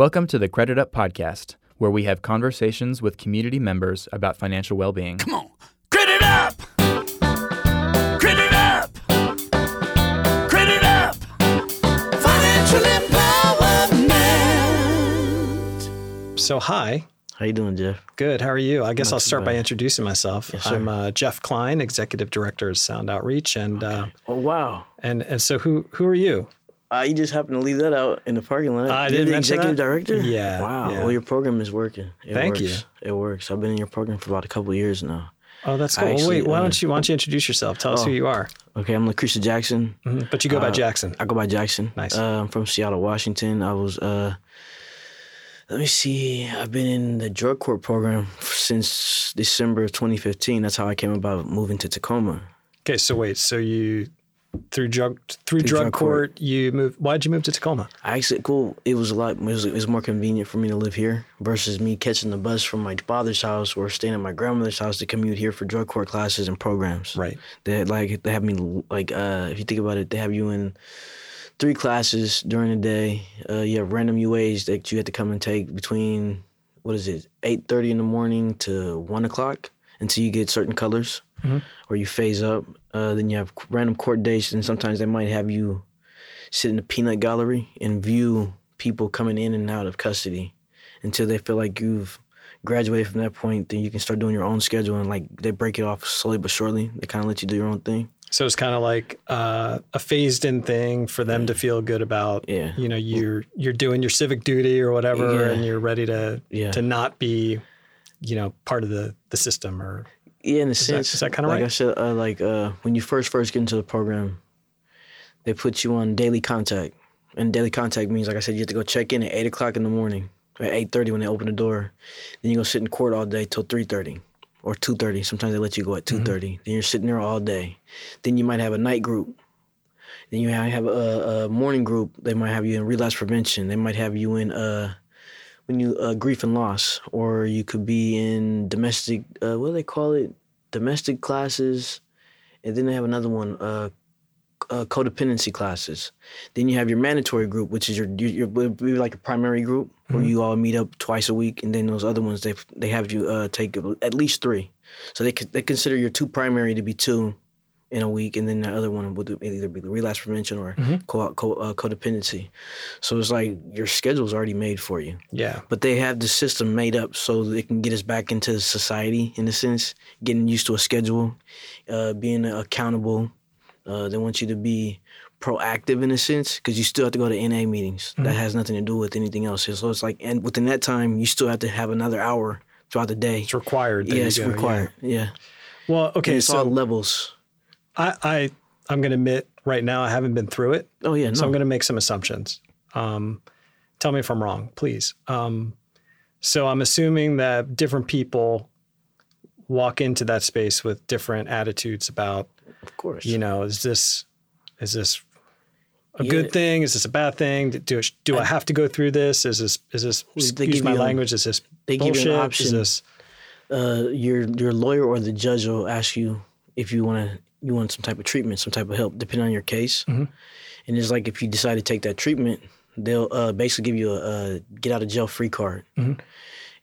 Welcome to the Credit Up Podcast, where we have conversations with community members about financial well being. Come on. Credit up! Credit up! Credit up! Financial empowerment. So hi, How you doing, Jeff? good. How are you? I guess Not I'll start by introducing myself. Yes. I'm uh, Jeff Klein, Executive Director of Sound Outreach, and uh, Oh wow! and and so who who are you? Uh, you just happened to leave that out in the parking lot. I didn't the executive that? director. Yeah, Wow. yeah. Well, your program is working. It Thank works. you. It works. I've been in your program for about a couple of years now. Oh, that's cool. Well, Wait, why uh, don't you why don't you introduce yourself? Tell us who Oh. you are. Okay, I'm Lucretia Jackson. Mhm. But you go by Uh, Jackson. I go by Jackson. Nice. Uh, I'm from Seattle, Washington. I was. Uh, let me see. I've been in the drug court program since December of 2015. That's how I came about moving to Tacoma. Okay, so wait, so you through drug through, Through drug, drug court, court. you moved. Why did you move to Tacoma? I actually cool. It was a lot. It was, it was more convenient for me to live here versus me catching the bus from my father's house or staying at my grandmother's house to commute here for drug court classes and programs. Right. They like they have me like uh, if you think about it, they have you in three classes during the day. Uh, you have random UAs that you have to come and take between what is it, eight thirty in the morning to one o'clock until you get certain colors, Mhm. or you phase up. Uh, then you have random court days, and sometimes they might have you sit in the peanut gallery and view people coming in and out of custody until they feel like you've graduated from that point. Then you can start doing your own schedule, and like they break it off slowly but surely. They kind of let you do your own thing. So it's kind of like uh, a phased in thing for them to feel good about. Yeah. You know, you're you're doing your civic duty or whatever, Yeah. and you're ready to Yeah. to not be, you know, part of the the system or Yeah, in a that- sense. is that kinda like right? I said, uh, like uh, when you first first get into the program, they put you on daily contact, and daily contact means, like I said, you have to go check in at eight o'clock in the morning, at eight thirty when they open the door. Then you go sit in court all day till three thirty or two thirty. Sometimes they let you go at two Then you're sitting there all day. Then you might have a night group. Then you have have a, a morning group. They might have you in relapse prevention. They might have you in uh, when you uh, grief and loss, or you could be in domestic. Uh, what do they call it? Domestic classes, and then they have another one. Uh, uh, codependency classes. Then you have your mandatory group, which is your your, your like a primary group where you all meet up twice a week, and then those other ones they they have you uh, take at least three. So they could- they consider your two primary to be two in a week, and then the other one would either be relapse prevention or co- co- uh, codependency. So it's like your schedule's already made for you yeah. but they have the system made up so they can get us back into society in a sense, getting used to a schedule, uh, being accountable. Uh, they want you to be proactive in a sense because you still have to go to NA meetings. That has nothing to do with anything else. So it's like, and within that time, you still have to have another hour throughout the day. It's required. Yeah, it's go, required. Yeah. Well, And okay, it's all so levels. I, I I'm going to admit right now I haven't been through it, Oh yeah, so. I'm going to make some assumptions. Um, tell me if I'm wrong, please. Um, so I'm assuming that different people walk into that space with different attitudes about, of course. you know, is this is this a Yeah. good thing? Is this a bad thing? Do do I have to go through this? Is this is this excuse my you a- language? Is this they give you an bullshit? option. Is this uh, your your lawyer or the judge will ask you if you want to you want some type of treatment, some type of help, depending on your case. Mhm. And it's like if you decide to take that treatment, they'll uh, basically give you a, a get out of jail free card, Mhm.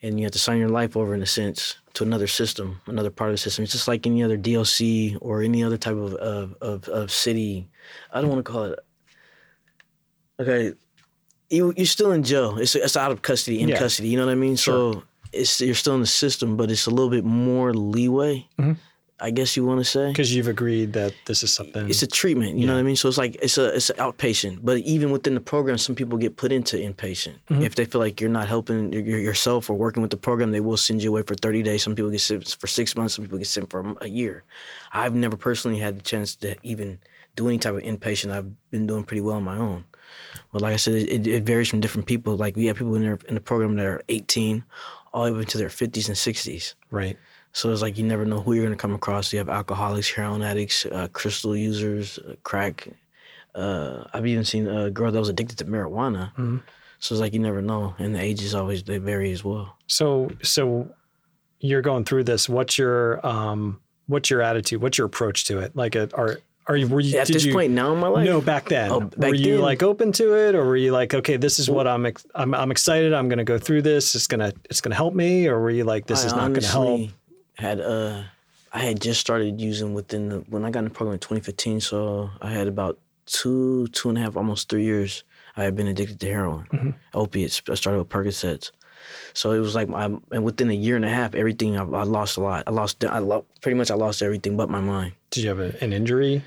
and you have to sign your life over in a sense to another system, another part of the system. It's just like any other DLC or any other type of of of, of city. I don't want to call it. Okay. You, you're still in jail. It's, it's out of custody, in Yeah. custody. You know what I mean? So it's you're still in the system, but it's a little bit more leeway. Mhm. I guess you want to say because you've agreed that this is something? it's a treatment. You know what I mean? So it's like it's a it's an outpatient. But even within the program, some people get put into inpatient Mhm. if they feel like you're not helping yourself or working with the program. They will send you away for 30 days. Some people get sent for six months. Some people get sent for a year. I've never personally had the chance to even do any type of inpatient. I've been doing pretty well on my own. But like I said, it, it varies from different people. Like we have people in there in the program that are 18, all the way up to their 50s and 60s. right. So it's like you never know who you're going to come across. You have alcoholics, heroin addicts, uh, crystal users, uh, crack. Uh, I've even seen a girl that was addicted to marijuana. Mhm. So it's like you never know, and the ages always they vary as well. So so you're going through this. What's your um what's your attitude? What's your approach to it? Like, uh, are Are you? Were you? At this you, point now in my life, No, back then. Oh, back were you then? like open to it, or were you like, okay, this is what I'm, ex- I'm, I'm excited. I'm going to go through this. It's gonna, it's gonna help me, or were you like, this I is not going to help? Had uh, I had just started using within the when I got in the program in 2015, so I had about two, two and a half, almost three years. I had been addicted to heroin, Mm-hmm. opiates. I started with Percocets, so it was like my and within a year and a half, everything I, I lost a lot. I lost, I lo- pretty much I lost everything but my mind. Did you have a, an injury,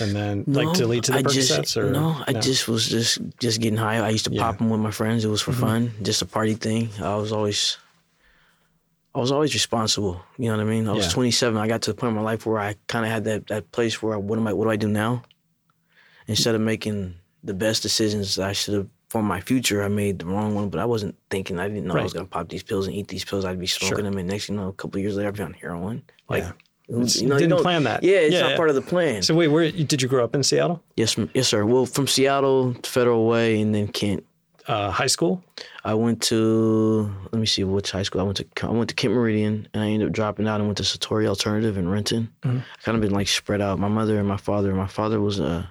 and then like to lead to the I Percocets, just, or no, I just was just just getting high. I used to Yeah. Mm-hmm. pop them with my friends. It was for fun, just a party thing. I was always, I was always responsible. You know what I mean? I was Yeah. 27. I got to the point in my life where I kind of had that that place where I, what am I? What do I do now? Instead of making the best decisions I should have for my future, I made the wrong one. But I wasn't thinking. I didn't know I was gonna pop these pills and eat these pills. I'd be smoking Sure. them, and next thing you know, a couple years later, I'd be on heroin. Like, Yeah. you know, didn't don't- plan that. Yeah, it's Yeah, not yeah. part of the plan. So wait, where did you grow up in Seattle? Yes, yes, sir. Well, from Seattle, to Federal Way, and then Kent. Uh, high school? I went to let me see which high school I went to. I went to Kent Meridian, and I ended up dropping out and went to Satori Alternative in Renton. Mm-hmm. I kind of been like spread out. My mother and my father. My father was uh,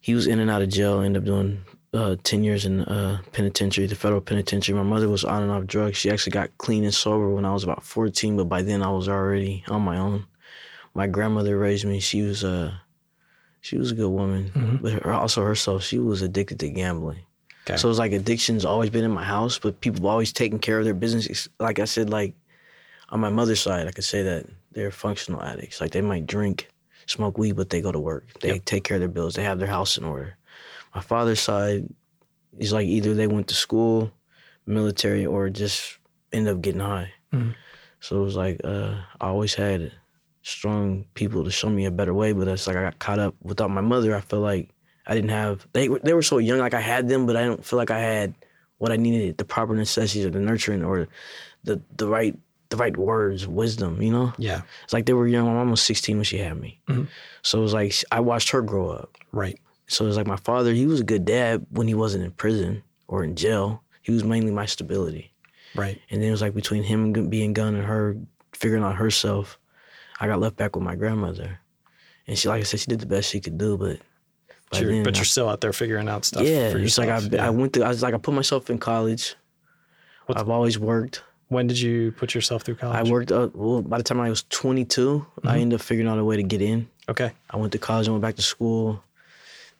he was in and out of jail. Ended up doing uh, ten years in uh, penitentiary, the federal penitentiary. My mother was on and off drugs. She actually got clean and sober when I was about fourteen, but by then I was already on my own. My grandmother raised me. She was uh, she was a good woman, but her, also herself, she was addicted to gambling. Okay. So it's like addiction's always been in my house, but people have always taken care of their business. Like I said, like on my mother's side, I could say that they're functional addicts. Like they might drink, smoke weed, but they go to work. They take care of their bills. They have their house in order. My father's side is like either they went to school, military, or just end up getting high. So it was like uh, I always had strong people to show me a better way, but it's like I got caught up without my mother. I feel like I didn't have they were- they were so young, like I had them, but I don't feel like I had what I needed, the proper necessities or the nurturing or the the right the right words, wisdom, you know? Yeah. It's like they were young. My mom was 16 when she had me. Mm-hmm. So it was like I watched her grow up. Right. So it was like my father, he was a good dad when he wasn't in prison or in jail. He was mainly my stability. Right. And then it was like between him being gone and her figuring out herself, I got left back with my grandmother. And she, like I said, she did the best she could do, but But you're, but I- you're still out there figuring out stuff. yeah, For it's like I, yourself. Yeah. I went to, I was like, I put myself in college. What's- I've always worked. when did you put yourself through college? I worked, uh, well, by the time I was 22, Mm-hmm. I ended up figuring out a way to get in. Okay. I went to college and went back to school.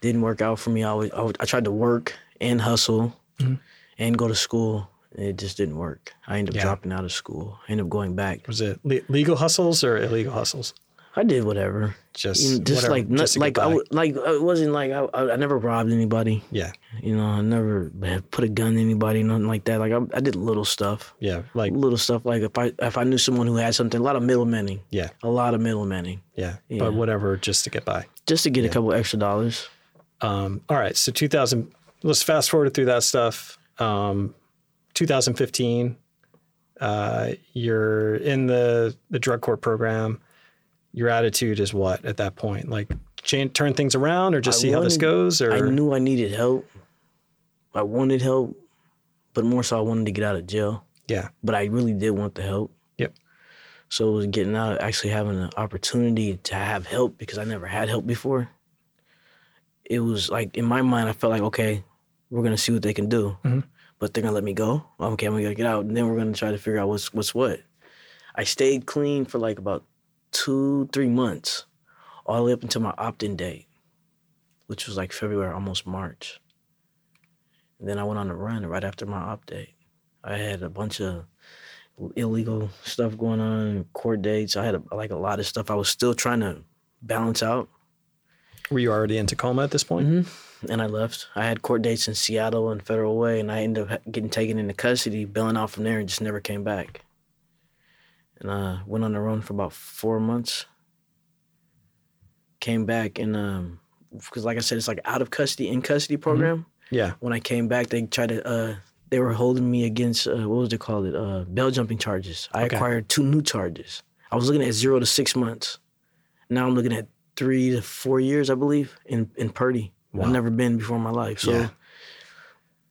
Didn't work out for me. I, always, I, I tried to work and hustle Mm-hmm. and go to school. and It just didn't work. I ended up Yeah. dropping out of school. I ended up going back. Was it le- legal hustles or illegal hustles? I did whatever. Just, You know, just whatever, like just like I like it wasn't like I, I I never robbed anybody. yeah. You know, I never put a gun in anybody, nothing like that. Like I, I did little stuff, Yeah. Like, little stuff. Like if I if I knew someone who had something, a lot of middlemaning, yeah. a lot of middlemaning, Yeah. Yeah. But whatever, just to get by. just to get a couple extra dollars. Um, all right. So 2000, let's fast forward through that stuff. Um, 2015, uh, you're in the, the drug court program. Your attitude is what at that point? Like change, turn things around or just I see how this goes? Or I knew I needed help. I wanted help, but more so I wanted to get out of jail. yeah. But I really did want the help. Yep. So it was getting out, actually having an opportunity to have help because I never had help before. It was like in my mind, I felt like, okay, we're gonna see what they can do, mm-hmm. but they're gonna let me go. Okay, I'm gonna get out, and then we're gonna try to figure out what's what's what. I stayed clean for like about two, three months, all the way up until my opt-in date, which was like February, almost March. And then I went on a run right after my opt date. I had a bunch of illegal stuff going on, court dates. I had a, like a lot of stuff I was still trying to balance out. Were you already in Tacoma at this point? Mm-hmm. And I left. I had court dates in Seattle and Federal Way, and I ended up getting taken into custody, bailing out from there, and just never came back. And I went on the run for about four months. Came back, and um, because like I said, it's like out of custody, in custody program. Yeah. When I came back, they tried to. Uh, they were holding me against uh, what was it called? It uh, bail jumping charges. I Okay. acquired two new charges. I was looking at zero to six months. Now I'm looking at three to four years, I believe, in in Purdy. Wow. I've never been before in my life. So Yeah.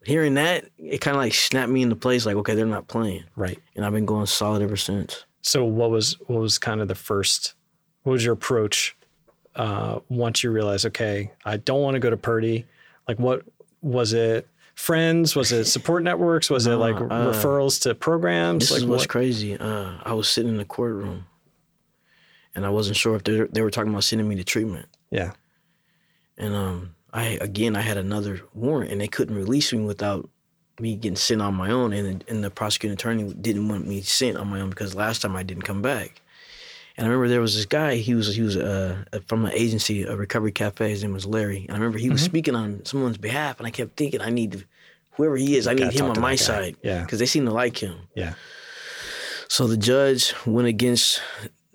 hearing that, it kind of like snapped me into place. Like, okay, they're not playing, Right. and I've been going solid ever since. So what was what was kind of the first? What was your approach uh, once you realize, okay, I don't want to go to Purdy? Like, what was it? Friends? Was it support networks? Was it like uh, referrals to programs? This like is what's what? crazy. Uh, I was sitting in the courtroom, and I wasn't sure if they they were talking about sending me to treatment. Yeah. And um, I again I had another warrant, and they couldn't release me without me getting sent on my own. And and the prosecuting attorney didn't want me sent on my own because last time I didn't come back. And I remember there was this guy. He was he was uh, from an agency, a recovery cafe. His name was Larry. And I remember he was Mm-hmm. speaking on someone's behalf, and I kept thinking, I need to, whoever he is, I need him on my side. Yeah. because they seem to like him. Yeah. So the judge went against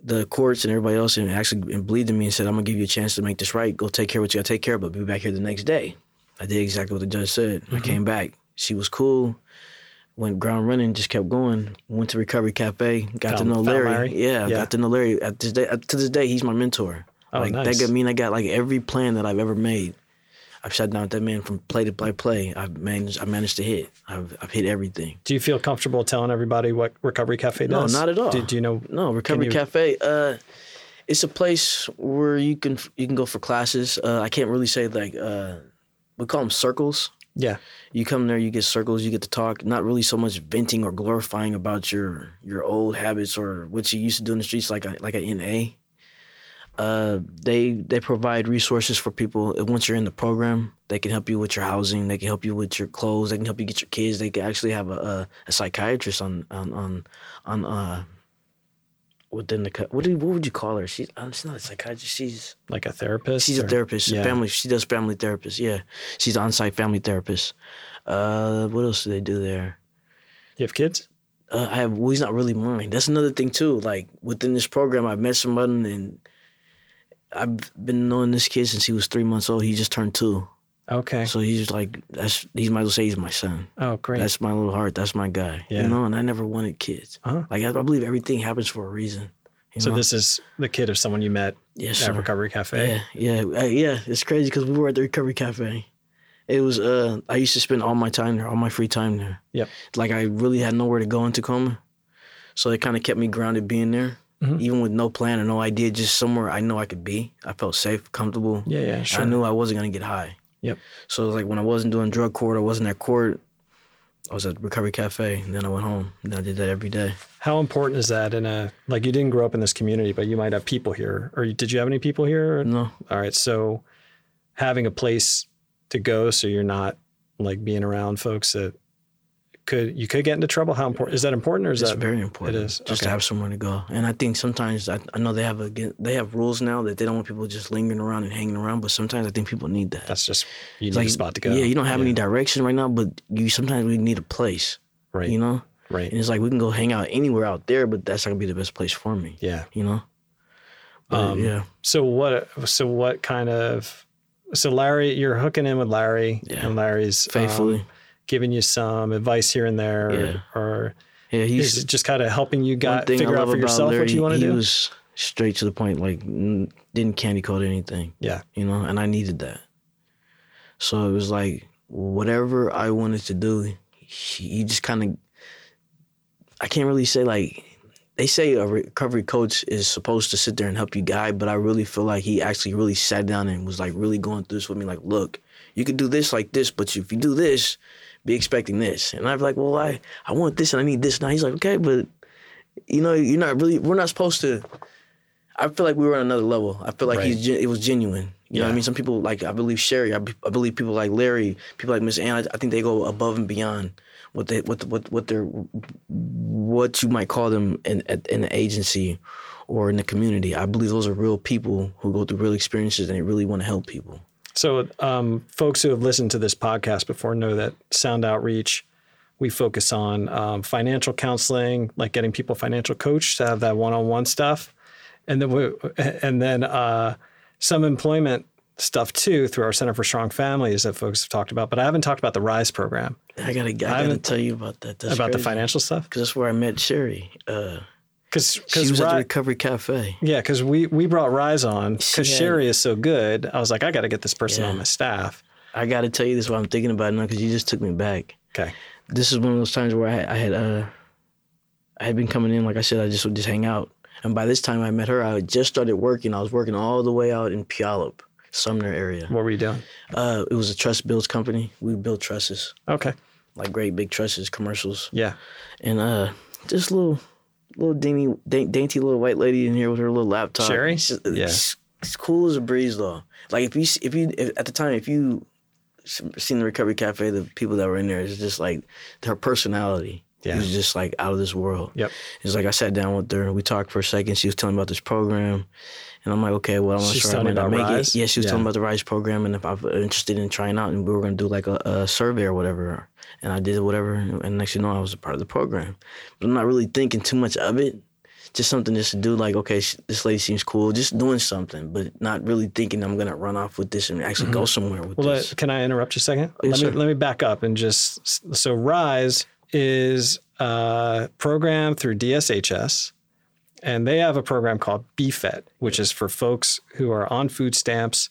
the courts and everybody else and actually and believed in me and said, I'm gonna give you a chance to make this right. Go take care of what you gotta take care of, but be back here the next day. I did exactly what the judge said. Mm-hmm. I came back. She was cool. Went ground running, just kept going. Went to Recovery Cafe, got to know Larry. Larry? Yeah, Yeah. got to know Larry. At this day, to this day, he's my mentor. Oh, like nice. that got mean I got like every plan that I've ever made. I've shut down that man from play to play play. I've managed I managed to hit. I've I've hit everything. Do you feel comfortable telling everybody what Recovery Cafe does? No, not at all. Do, do you know? No, Recovery you- Cafe. Uh, it's a place where you can you can go for classes. Uh, I can't really say like uh, we call them circles. Yeah. You come there, you get circles, you get to talk. Not really so much venting or glorifying about your your old habits or what you used to do in the streets, like a, like an NA. Uh, they they provide resources for people. Once you're in the program, they can help you with your housing. They can help you with your clothes. They can help you get your kids. They can actually have a a, a psychiatrist on on on on uh within the what do you, what would you call her? She's she's not a psychiatrist. She's Like a therapist? She's a therapist. Yeah. Family. She does family therapist. Yeah, she's on site family therapist. Uh, what else do they do there? You have kids? Uh, I have. Well, he's not really mine. That's another thing too. Like within this program, I've met somebody and I've been knowing this kid since he was three months old. He just turned two, Okay. so he's like that's. He might as well say he's my son. Oh, great. That's my little heart. That's my guy. Yeah. You know, and I never wanted kids. Uh-huh. Like I, I believe everything happens for a reason. You so know? this is the kid of someone you met yes, at sir. Recovery Cafe? Yeah, yeah, uh, yeah. It's crazy because we were at the recovery cafe. It was. Uh, I used to spend all my time there, all my free time there. Yep. Like I really had nowhere to go in Tacoma, so it kind of kept me grounded being there, Mhm. even with no plan or no idea, just somewhere I know I could be. I felt safe, comfortable. Yeah, yeah, sure. I knew I wasn't gonna get high. Yep. So it was like when I wasn't doing drug court, I wasn't at court. I was at recovery cafe, and then I went home. And I did that every day. How important is that in a like you didn't grow up in this community, but you might have people here, or you- did you have any people here? No, All right, so having a place to go, so you're not like being around folks that could you could get into trouble. How important is that important, or is it's that very important. It is just okay. to have somewhere to go. And I think sometimes I, I know they have a they have rules now that they don't want people just lingering around and hanging around. But sometimes I think people need that. That's just you It's need a spot to go. Yeah, you don't have any direction right now, but you sometimes we need a place. right, You know, right, and it's like we can go hang out anywhere out there, but that's not gonna be the best place for me. yeah. You know. But, Um, yeah. So what? So what kind of? So Larry, you're hooking in with Larry, Yeah. and Larry's um, Faithfully. Giving you some advice here and there, Yeah. or, Yeah, he's is it just kind of helping you got figure out for yourself Larry, what you want to he do? was straight to the point. Like n- didn't candy coat anything. yeah, you know, and I needed that. So it was like whatever I wanted to do, he, he just kind of. I can't really say like they say a recovery coach is supposed to sit there and help you guide, but I really feel like he actually really sat down and was like really going through this with me. Like, look, you could do this like this, but if you do this, be expecting this. And I'd be like, well, I I want this and I need this now. He's like, okay, but you know, you're not really. We're not supposed to. I feel like we were on another level. I feel like Right. he's it was genuine. You know what I mean? Some people like I believe Sherry. I, be- I believe people like Larry. People like Miss Ann. I, I think they go above and beyond what they what what what they're what you might call them in in the agency or in the community. I believe those are real people who go through real experiences and they really want to help people. So, um, folks who have listened to this podcast before know that Sound Outreach, we focus on um, financial counseling, like getting people financial coach to have that one-on-one stuff, and then we, and then uh, some employment stuff too through our Center for Strong Families that folks have talked about. But I haven't talked about the Rise program I gotta I, gotta haven't- tell you about that. That's about the financial stuff because that's where I met Sherry. Uh, because she was at the Recovery Cafe. yeah because we we brought Rise on because. Sherry is so good. I was like I got to get this person Yeah. on my staff. I got to tell you this while I'm thinking about it now because you just took me back. Okay. this is one of those times where I, I had uh I had been coming in like I said I just would just hang out And by this time I met her, I had just started working. I was working all the way out in Puyallup, Sumner area. What were you doing? Uh, it was a trust builds company. We built trusses, Okay. like great big trusses, commercials. Yeah. And uh, this little, little dainty, dainty little white lady in here with her little laptop. Sherry? She's, uh, Yeah. she's- she's cool as a breeze though. Like if you, if you, if, at the time, if you seen the Recovery Cafe, the people that were in there, it's just like her personality. Yeah. It was just like out of this world. Yep. It's like I sat down with her and we talked for a second. She was telling me about this program. And I'm like, okay, well, I'm not She's sure I telling you might not about make Rise? it. Yeah, she was Yeah. telling about the Rise program and if I'm interested in trying out. And we were going to do like a, a survey or whatever. And I did whatever. And next you know, I was a part of the program. But I'm not really thinking too much of it. Just something just to do, like, okay, sh- this lady seems cool. Just doing something, but not really thinking I'm going to run off with this and actually go somewhere with Mm-hmm. Well, this. let, can I interrupt you a second? Yes, let me sir. let me back up and just so Rise is a program through DSHS, and they have a program called BFET, which is for folks who are on food stamps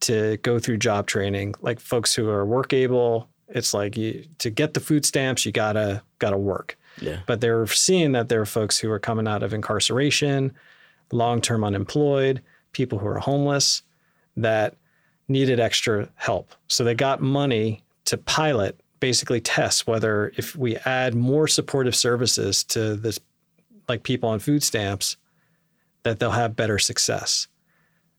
to go through job training, like folks who are work able. It's like you to get the food stamps, you gotta gotta work. Yeah. But they're seeing that there are folks who are coming out of incarceration, long term unemployed, people who are homeless that needed extra help. So they got money to pilot, basically test whether if we add more supportive services to this, like people on food stamps, that they'll have better success.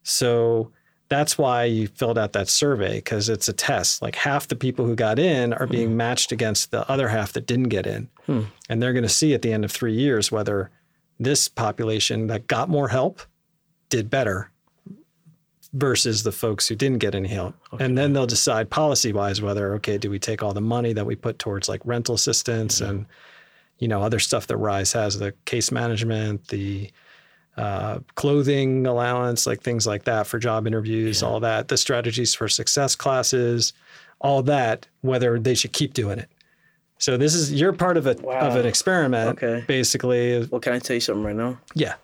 So that's why you filled out that survey because it's a test. Like half the people who got in are being hmm. matched against the other half that didn't get in. Hmm. And they're going to see at the end of three years whether this population that got more help did better versus the folks who didn't get any help. And then they'll decide policy wise whether, okay, do we take all the money that we put towards like rental assistance and, you know, other stuff that RISE has, the case management, the uh, clothing allowance, like things like that for job interviews, all that, the strategies for success classes, all that, whether they should keep doing it. So this is you're part of a of an experiment, Okay. basically. Well, can I tell you something right now? Yeah,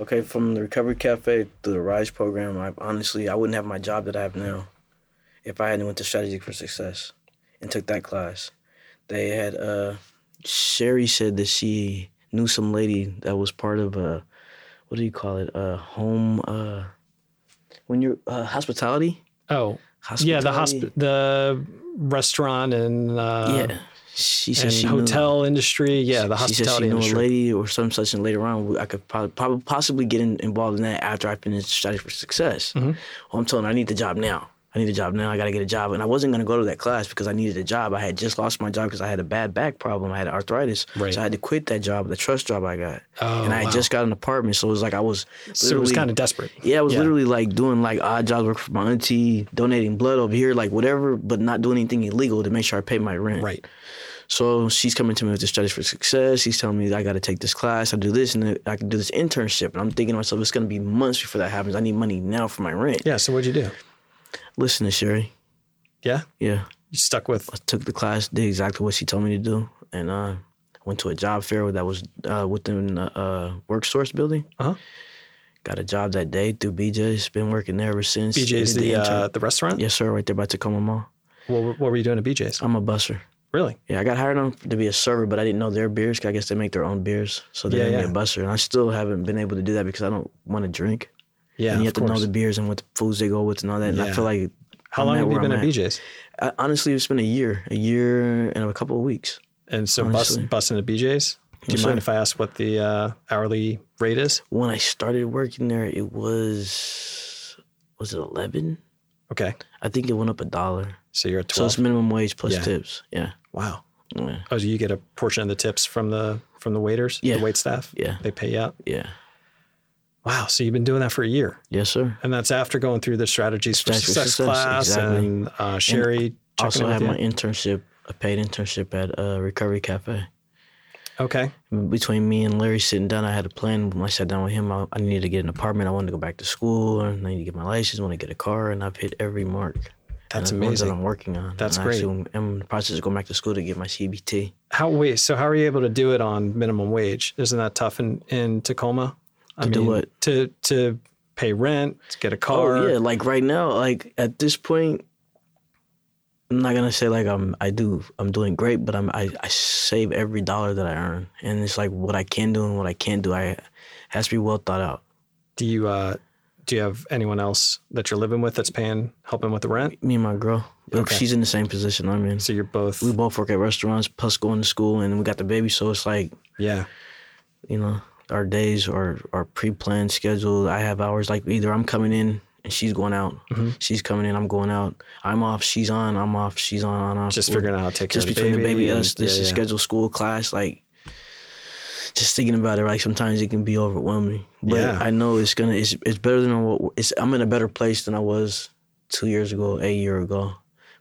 Okay, from the Recovery Cafe to the Rise program, I honestly I wouldn't have my job that I have now if I hadn't went to Strategy for Success and took that class. They had uh Sherry said that she knew some lady that was part of a what do you call it? A home uh when you're uh, hospitality? Oh, yeah, the hosp- the restaurant and uh, yeah. She said she knew- hotel industry. Yeah, the she said hospitality she knew industry. a lady or some such, and later on I could probably, probably possibly get in, involved in that after I finished Strategy for Success. Mm-hmm. Well, I'm telling her I need the job now. I need a job now. I got to get a job, and I wasn't gonna go to that class because I needed a job. I had just lost my job because I had a bad back problem. I had arthritis, Right. so I had to quit that job, the trust job I got, Oh, and I had wow. just got an apartment. So it was like I was. So it was kind of desperate. yeah, I was Yeah. literally like doing like odd jobs work for my auntie, donating blood over here, like whatever, but not doing anything illegal to make sure I pay my rent. Right. So she's coming to me with the studies for success. She's telling me I got to take this class, I do this, and I can do this internship. And I'm thinking to myself, it's going to be months before that happens. I need money now for my rent. Yeah. So what'd you do? Listen to Sherry. Yeah, Yeah, you stuck with. I took the class, did exactly what she told me to do, and uh, went to a job fair that was uh, within the uh, WorkSource building. Uh-huh. Got a job that day through BJ's. Been working there ever since. BJ's Did the uh, the restaurant. yes, sir, right there by Tacoma Mall. What, what were you doing at BJ's? I'm a busser. Really? Yeah, I got hired on to be a server, but I didn't know their beers. I guess they make their own beers, so they Yeah, made me yeah. a busser. And I still haven't been able to do that because I don't want to drink. Yeah. and you have to know the beers and what the foods they go with and all that. And I feel like How I'm long have you been I'm at BJ's? I, honestly, it's been a year, a year and a couple of weeks. And so bus, busting at BJ's. Do you Yes, mind sir. if I ask what the uh, hourly rate is? When I started working there, it was was it eleven? Okay. I think it went up a dollar. So you're at So it's minimum wage plus Yeah. tips. Yeah, wow. yeah, Oh, so you get a portion of the tips from the from the waiters, Yeah. the wait staff. Yeah. They pay you out. yeah. Wow. So you've been doing that for a year, Yes, sir. and that's after going through the strategies for success, Success, class exactly. and uh, Sherry checking Also in with had you. my internship, a paid internship at uh, Recovery Cafe. okay. between me and Larry sitting down, I had a plan. When I sat down with him, I, I needed to get an apartment. I wanted to go back to school, and I need to get my license. I want to get a car, and I've hit every mark. That's And amazing. That I'm working on. That's And great. am in the process of going back to school to get my CBT. How wait? So how are you able to do it on minimum wage? Isn't that tough in in Tacoma? I To do what? To to pay rent, to get a car. Oh yeah, like right now, like at this point, I'm not gonna say like I'm I do I'm doing great, but I'm I, I save every dollar that I earn, and it's like what I can do and what I can't do. I has to be well thought out. Do you uh, do you have anyone else that you're living with that's paying helping with the rent? Me and my girl, Okay. she's in the same position I'm in. So you're both We both work at restaurants, plus going to school, and we got the baby. So it's like yeah. you know, our days are are pre-planned, scheduled. I have hours like either I'm coming in and she's going out. Mm-hmm. She's coming in, I'm going out. I'm off, she's on. I'm off, she's on. On off. Just We're- figuring out how to take care just of the baby. Just between the baby, and- us, this yeah, is yeah. scheduled school, class, like. Just thinking about it, like sometimes it can be overwhelming. But Yeah. I know it's gonna. It's it's better than what. It's I'm in a better place than I was two years ago, a year ago.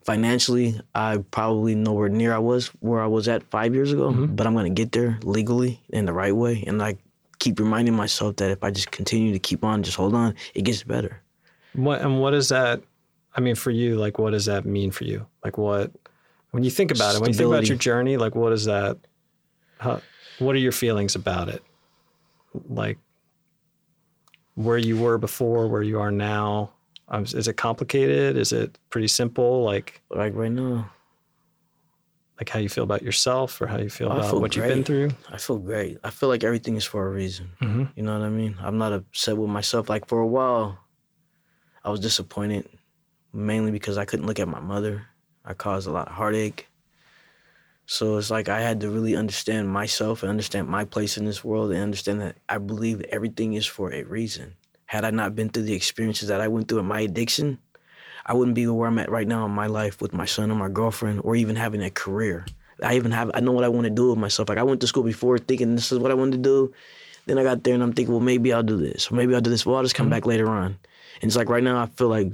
Financially, I probably nowhere near I was where I was at five years ago. Mm-hmm. But I'm gonna get there legally in the right way, and I keep reminding myself that if I just continue to keep on, just hold on, it gets better. What and what does that? I mean, for you, like, what does that mean for you? Like, what when you think about it, when you think about your journey, like, what is that? How, what are your feelings about it? Like, where you were before, where you are now. Um, is it complicated? Is it pretty simple? Like, Like right now, like how you feel about yourself, or how you feel about feel what you've been through? I feel great. I feel like everything is for a reason. Mhm. You know what I mean? I'm not upset with myself. Like for a while, I was disappointed, mainly because I couldn't look at my mother. I caused a lot of heartache. So it's like I had to really understand myself and understand my place in this world and understand that I believe everything is for a reason. Had I not been through the experiences that I went through in my addiction, I wouldn't be where I'm at right now in my life with my son or my girlfriend or even having a career. I even have I know what I want to do with myself. Like I went to school before thinking this is what I wanted to do. Then I got there and I'm thinking, well, maybe I'll do this. Or maybe I'll do this. Well, I'll just come mm-hmm. back later on. And it's like right now I feel like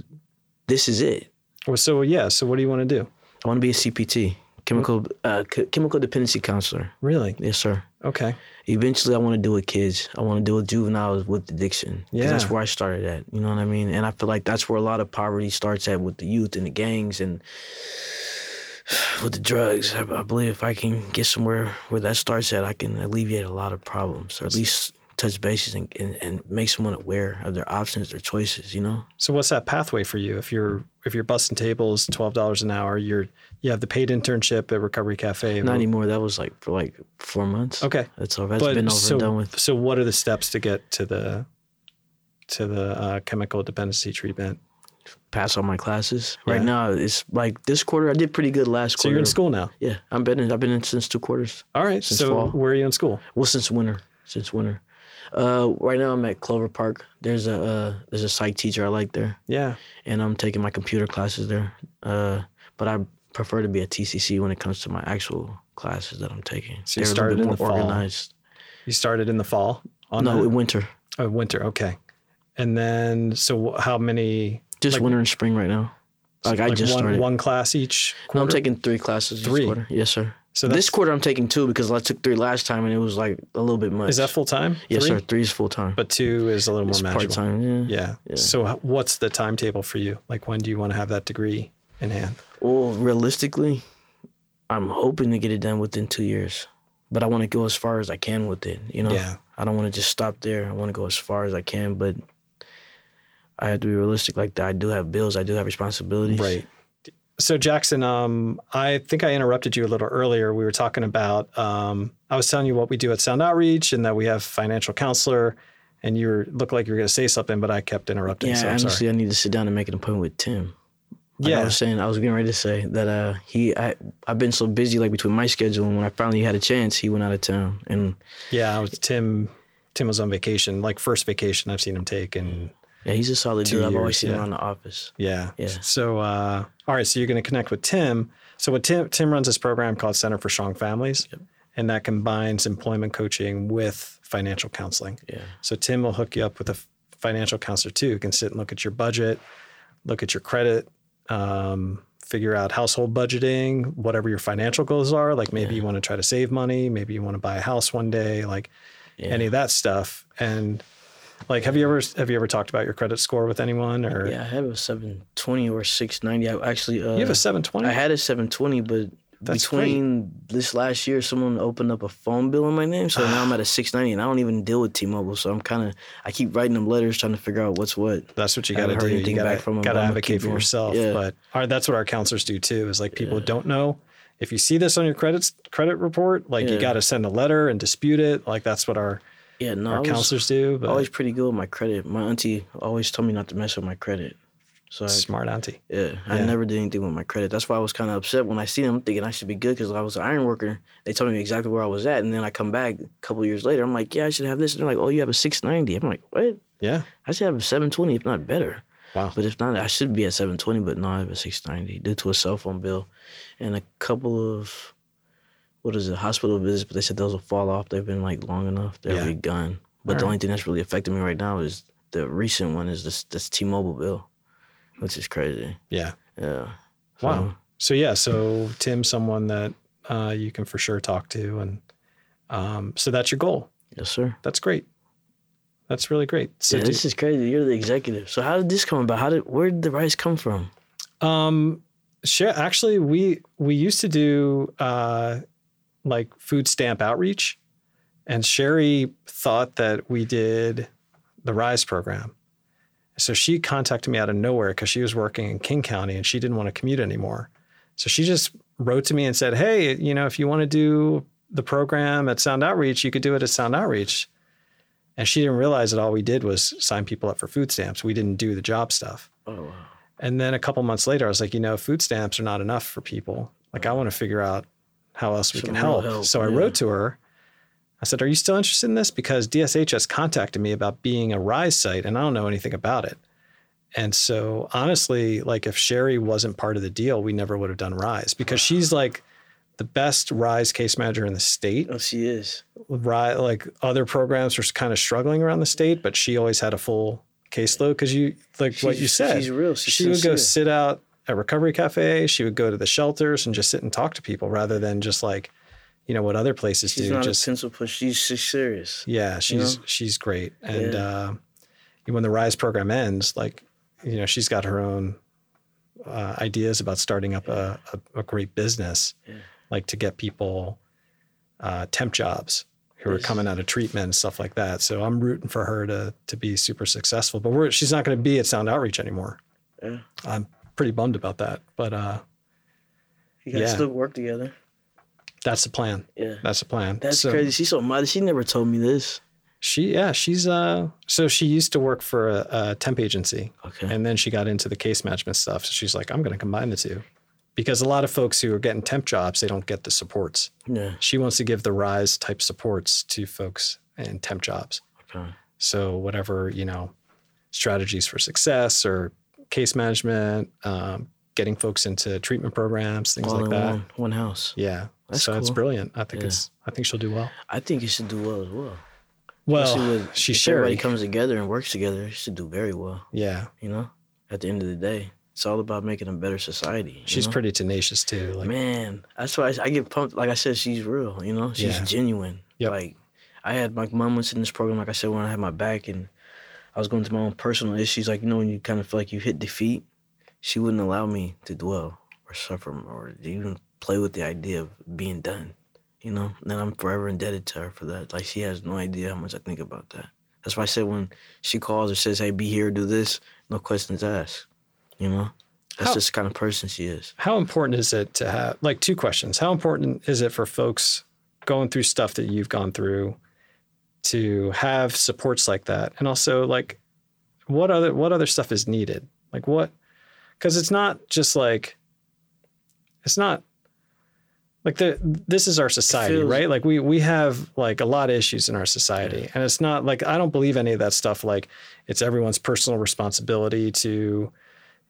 this is it. Well, so yeah. So what do you want to do? I want to be a CPT, chemical uh, ch- chemical dependency counselor. Really? Yes, sir. Okay. Eventually, I want to do with kids. I want to do with juveniles with addiction. Yeah. that's where I started at. You know what I mean? And I feel like that's where a lot of poverty starts at with the youth and the gangs and with the drugs. I, I believe if I can get somewhere where that starts at, I can alleviate a lot of problems, or at least touch bases and, and, and make someone aware of their options, their choices. You know? So what's that pathway for you? If you're if you're busting tables, twelve dollars an hour, you're you have the paid internship at Recovery Cafe. Not anymore. That was like for like four months. Okay. That's over. That's but been over so, and done with. So what are the steps to get to the to the uh, chemical dependency treatment? Pass all my classes. Right now, it's like this quarter. I did pretty good last So quarter. So you're in school now. Yeah, I've been in. I've been in since two quarters. All right. So fall. where are you in school? Well, since winter. Since winter. Uh, right now I'm at Clover Park. There's a uh, there's a psych teacher I like there, Yeah. and I'm taking my computer classes there. Uh, but I prefer to be at TCC when it comes to my actual classes that I'm taking. So you They're started in more the fall. organized. You started in the fall. On No, in winter. Oh, winter. Okay. And then so how many? Just Like- winter and spring right now. Like I just one started. one class each. no, I'm taking three classes. Three? This quarter. Yes, sir. So this quarter I'm taking two because I took three last time and it was like a little bit much. Is that full time? Yes, sir. Three is full time. But two is a little it's more part manageable. time. Yeah. Yeah. Yeah. So what's the timetable for you? Like when do you want to have that degree in hand? Well, realistically, I'm hoping to get it done within two years, but I want to go as far as I can with it. You know, Yeah. I don't want to just stop there. I want to go as far as I can, but I have to be realistic. Like that, I do have bills. I do have responsibilities. Right. So Jackson, um, I think I interrupted you a little earlier. We were talking about um, I was telling you what we do at Sound Outreach and that we have financial counselor, and you were, looked like you were going to say something, but I kept interrupting. Yeah, so I'm honestly. I need to sit down and make an appointment with Tim. Like I was saying, I was getting ready to say that uh, he, I, I've been so busy like between my schedule and when I finally had a chance, he went out of town, and Yeah, was Tim. Tim was on vacation, like first vacation I've seen him take, and yeah, he's a solid dude. I've always seen him yeah. around the office. yeah, Yeah. So, uh, all right, so you're going to connect with Tim. So, what Tim Tim runs this program called Center for Strong Families, and that combines employment coaching with financial counseling. Yeah. So Tim will hook you up with a financial counselor too, who can sit and look at your budget, look at your credit, um, figure out household budgeting, whatever your financial goals are. Like maybe you want to try to save money, maybe you want to buy a house one day, like Yeah. any of that stuff. And like, have you ever have you ever talked about your credit score with anyone? Or Yeah, I have a 720 or 690. I actually uh, you have a seven twenty? I had a 720, but That's between this last year, someone opened up a phone bill in my name, so now I'm at a 690, and I don't even deal with T-Mobile. So I'm kind of I keep writing them letters trying to figure out what's what. That's what you got to do. You got to 'em, got to advocate for yourself. Yeah. But our, that's what our counselors do too. Is like people don't know if you see this on your credit credit report, like you got to send a letter and dispute it. Like that's what our Yeah, no, our was counselors do. But always pretty good with my credit. My auntie always told me not to mess with my credit. So I, smart auntie. yeah, I Yeah. never did anything with my credit. That's why I was kind of upset when I see them. Thinking I should be good because I was an iron worker. They told me exactly where I was at, and then I come back a couple years later. I'm like, yeah, I should have this. And they're like, oh, you have a 690. I'm like, what? Yeah. I should have a 720, if not better. Wow. But if not, I should be at 720, but no, I have a 690 due to a cell phone bill and a couple of, what is it, hospital visits, but they said those will fall off. They've been like long enough. They'll Yeah. be gone. But All the right. only thing that's really affecting me right now is the recent one is this, this T-Mobile bill, which is crazy. Yeah. Yeah. Wow. So yeah, so Tim's someone that uh, you can for sure talk to, and um, so that's your goal. Yes, sir. That's great. That's really great. So yeah, do- this is crazy. You're the executive. So how did this come about? How did where did the Rise come from? Um, sure. Actually, we we used to do uh, like food stamp outreach, and Sherry thought that we did the Rise program. So she contacted me out of nowhere because she was working in King County and she didn't want to commute anymore. So she just wrote to me and said, "Hey, you know, if you want to do the program at Sound Outreach, you could do it at Sound Outreach." And she didn't realize that all we did was sign people up for food stamps. We didn't do the job stuff. Oh wow. And then a couple months later, I was like, you know, food stamps are not enough for people. Like, I want to figure out how else we Some can help. help, So I wrote to her. I said, Are you still interested in this? Because DSHS has contacted me about being a Rise site, and I don't know anything about it. And so, honestly, like, if Sherry wasn't part of the deal, we never would have done Rise because she's like the best Rise case manager in the state. Oh, she is. Ri like other programs are kind of struggling around the state, but she always had a full caseload because you like what you said. she's real. She's she would go sit out at recovery cafe. She would go to the shelters and just sit and talk to people rather than just like, you know, what other places She's do. not Just a pencil push. She's, she's serious. yeah, she's know? she's great. And Yeah. uh, when the Rise program ends, like, you know, she's got her own uh, ideas about starting up a, a, a great business, Yeah. like to get people uh, temp jobs who are coming out of treatment and stuff like that. So I'm rooting for her to to be super successful. But we're, she's not going to be at Sound Outreach anymore. Yeah. I'm pretty bummed about that, but uh, You guys Yeah. still work together. that's the plan. Yeah. That's the plan. That's So- crazy. She's so modest. She never told me this. She yeah, she's uh so she used to work for a, a temp agency Okay. and then she got into the case management stuff. So she's like, I'm gonna combine the two. Because a lot of folks who are getting temp jobs, they don't get the supports. yeah. She wants to give the rise type supports to folks in temp jobs. Okay. So whatever, you know, strategies for success or case management, um, getting folks into treatment programs, things All like that. one, one house. Yeah. That's so it's brilliant. I think Yeah. it's I think she'll do well. I think you should do well as well. Well, with- she's if everybody comes together and works together, She should do very well. Yeah. You know, at the end of the day, it's all about making a better society. She's know? pretty tenacious too. Like Man, that's why I, I get pumped. Like I said, she's real. You know, she's Yeah. genuine. Yep. Like I had my moments in this program. Like I said, when I had my back and I was going through my own personal issues. Like you know, when you kind of feel like you hit defeat, she wouldn't allow me to dwell or suffer or even play with the idea of being done. You know, and I'm forever indebted to her for that. Like she has no idea how much I think about that. That's why I said when she calls or says, "Hey, be here, do this," no questions asked. You know, that's How- just the kind of person she is. how important is it to have like two questions how important is it for folks going through stuff that you've gone through to have supports like that. And also like what other what other stuff is needed? Like what because it's not just like it's not like the this is our society right? Like we we have like a lot of issues in our society. And it's not like i don't believe any of that stuff like it's everyone's personal responsibility to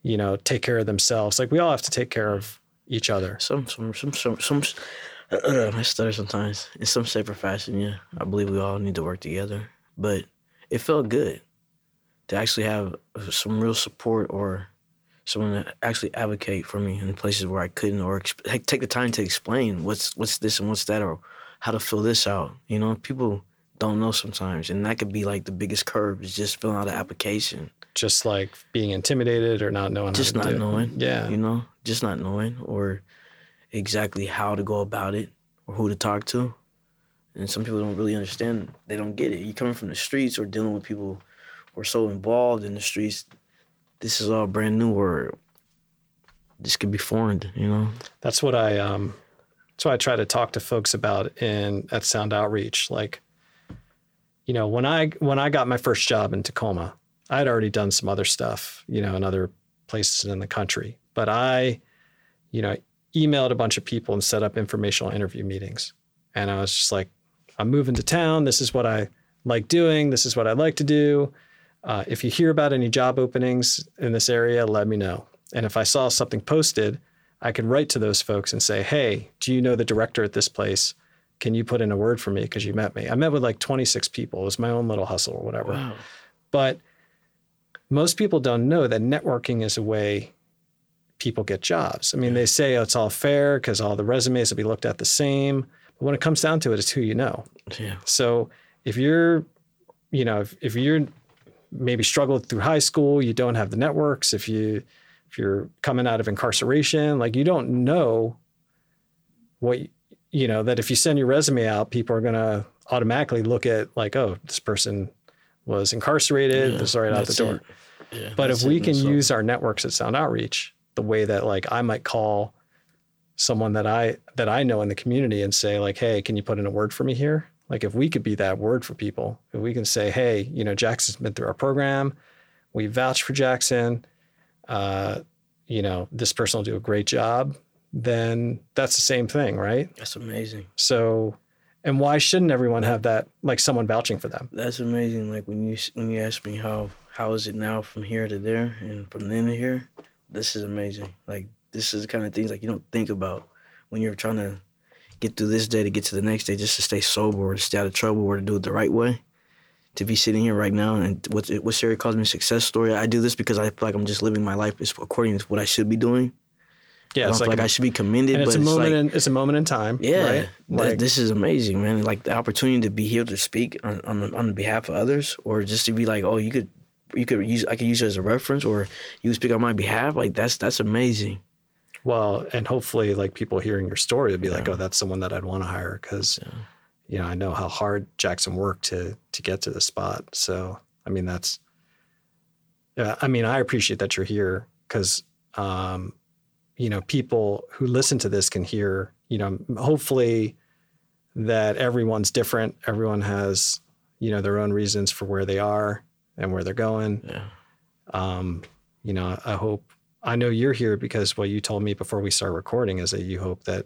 you know take care of themselves. Like we all have to take care of each other. Some, some, some, some, some. I stutter sometimes. In some shape or fashion, yeah. I believe we all need to work together. But it felt good to actually have uh, some real support or someone to actually advocate for me in places where I couldn't, or exp- take the time to explain what's what's this and what's that, or how to fill this out. You know, people don't know sometimes, and that could be like the biggest curve is just filling out an application. just like being intimidated or not knowing just how to not do it. knowing. yeah You know, just not knowing or exactly how to go about it or who to talk to. And some people don't really understand. They don't get it. You're coming from the streets or dealing with people who are so involved in the streets. This is all brand new or this could be foreign, you know? that's what i um that's what i try to talk to folks about in at sound outreach like you know, when I when I got my first job in Tacoma, I had already done some other stuff, you know, in other places in the country. But I, you know, emailed a bunch of people and set up informational interview meetings. And I was just like, I'm moving to town. This is what I like doing. This is what I like to do. Uh, if you hear about any job openings in this area, let me know. And if I saw something posted, I could write to those folks and say, Hey, do you know the director at this place? Can you put in a word for me because you met me? I met with like 26 people. It was my own little hustle or whatever. Wow. But most people don't know that networking is a way people get jobs. I mean, they say oh, it's all fair because all the resumes will be looked at the same. But when it comes down to it, it's who you know. Yeah. So if you're, you know, if, if you're maybe struggled through high school, you don't have the networks. If you if you're coming out of incarceration, like you don't know what you know that if you send your resume out, people are gonna automatically look at like, oh, this person was incarcerated. Yeah, this is right out the door. Yeah, But if we can use our networks at Sound Outreach, the way that like I might call someone that I that I know in the community and say like, hey, can you put in a word for me here? Like if we could be that word for people, if we can say, hey, you know, Jackson's been through our program, we vouch for Jackson, uh, you know, this person will do a great job, then that's the same thing, right? That's amazing. So, and why shouldn't everyone have that, like someone vouching for them? That's amazing. Like when you when you ask me how how is it now from here to there and from then to here, this is amazing. Like this is the kind of things like you don't think about when you're trying to get through this day to get to the next day, just to stay sober or to stay out of trouble or to do it the right way. To be sitting here right now and what what Sherry calls me success story, I do this because I feel like I'm just living my life is according to what I should be doing. Yeah, it's like, like I should be commended, it's a it's moment. like, in, it's a moment in time. yeah, right? th- Like, this is amazing, man. Like the opportunity to be here to speak on on, on behalf of others, or just to be like, oh, you could you could use I could use you as a reference, or you speak on my behalf. Like that's that's amazing. Well, and hopefully, like people hearing your story would be like, "Oh, that's someone that I'd want to hire," because you know I know how hard Jackson worked to to get to the spot. So, I mean, that's yeah. I mean, I appreciate that you're here because um, you know people who listen to this can hear. You know, hopefully that everyone's different. Everyone has you know their own reasons for where they are and where they're going. Yeah, um, you know, I hope I know you're here because what you told me before we start recording is that you hope that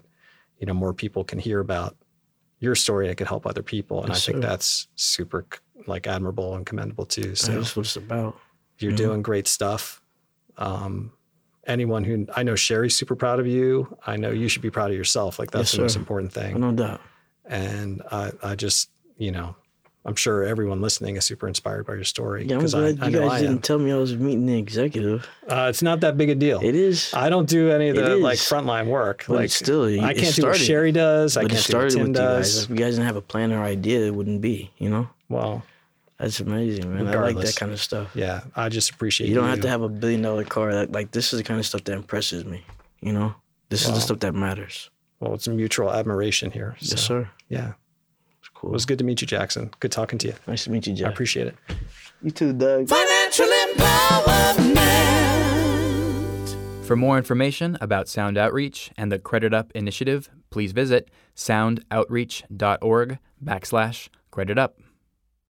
you know more people can hear about your story and it could help other people, and Yes, I think sir. that's super like admirable and commendable too. So that's what it's about. you're Mhm. doing great stuff. Um, anyone who I know Sherry's super proud of you. I know you should be proud of yourself. Like that's Yes, the most important thing. No doubt. And I, I just you know. I'm sure everyone listening is super inspired by your story Yeah, I'm because glad I, I you guys didn't tell me I was meeting the executive. Uh, it's not that big a deal. It is, I don't do any of the like frontline work. but like still I can't do what Sherry does. I But it can't do what started Tim you does. If you guys didn't have a plan or idea, it wouldn't be. You know, Well, that's amazing, man. I like that kind of stuff. yeah, I just appreciate You You don't have to have a billion dollar car. That, like this is the kind of stuff that impresses me. You know, this is the stuff that matters. Well, it's mutual admiration here. So, Yes, sir. Yeah, cool. it was good to meet you, Jackson. Good talking to you. Nice to meet you, I appreciate it. You too, Doug. Financial empowerment. For more information about Sound Outreach and the Credit Up initiative, please visit soundoutreach.org backslash credit up.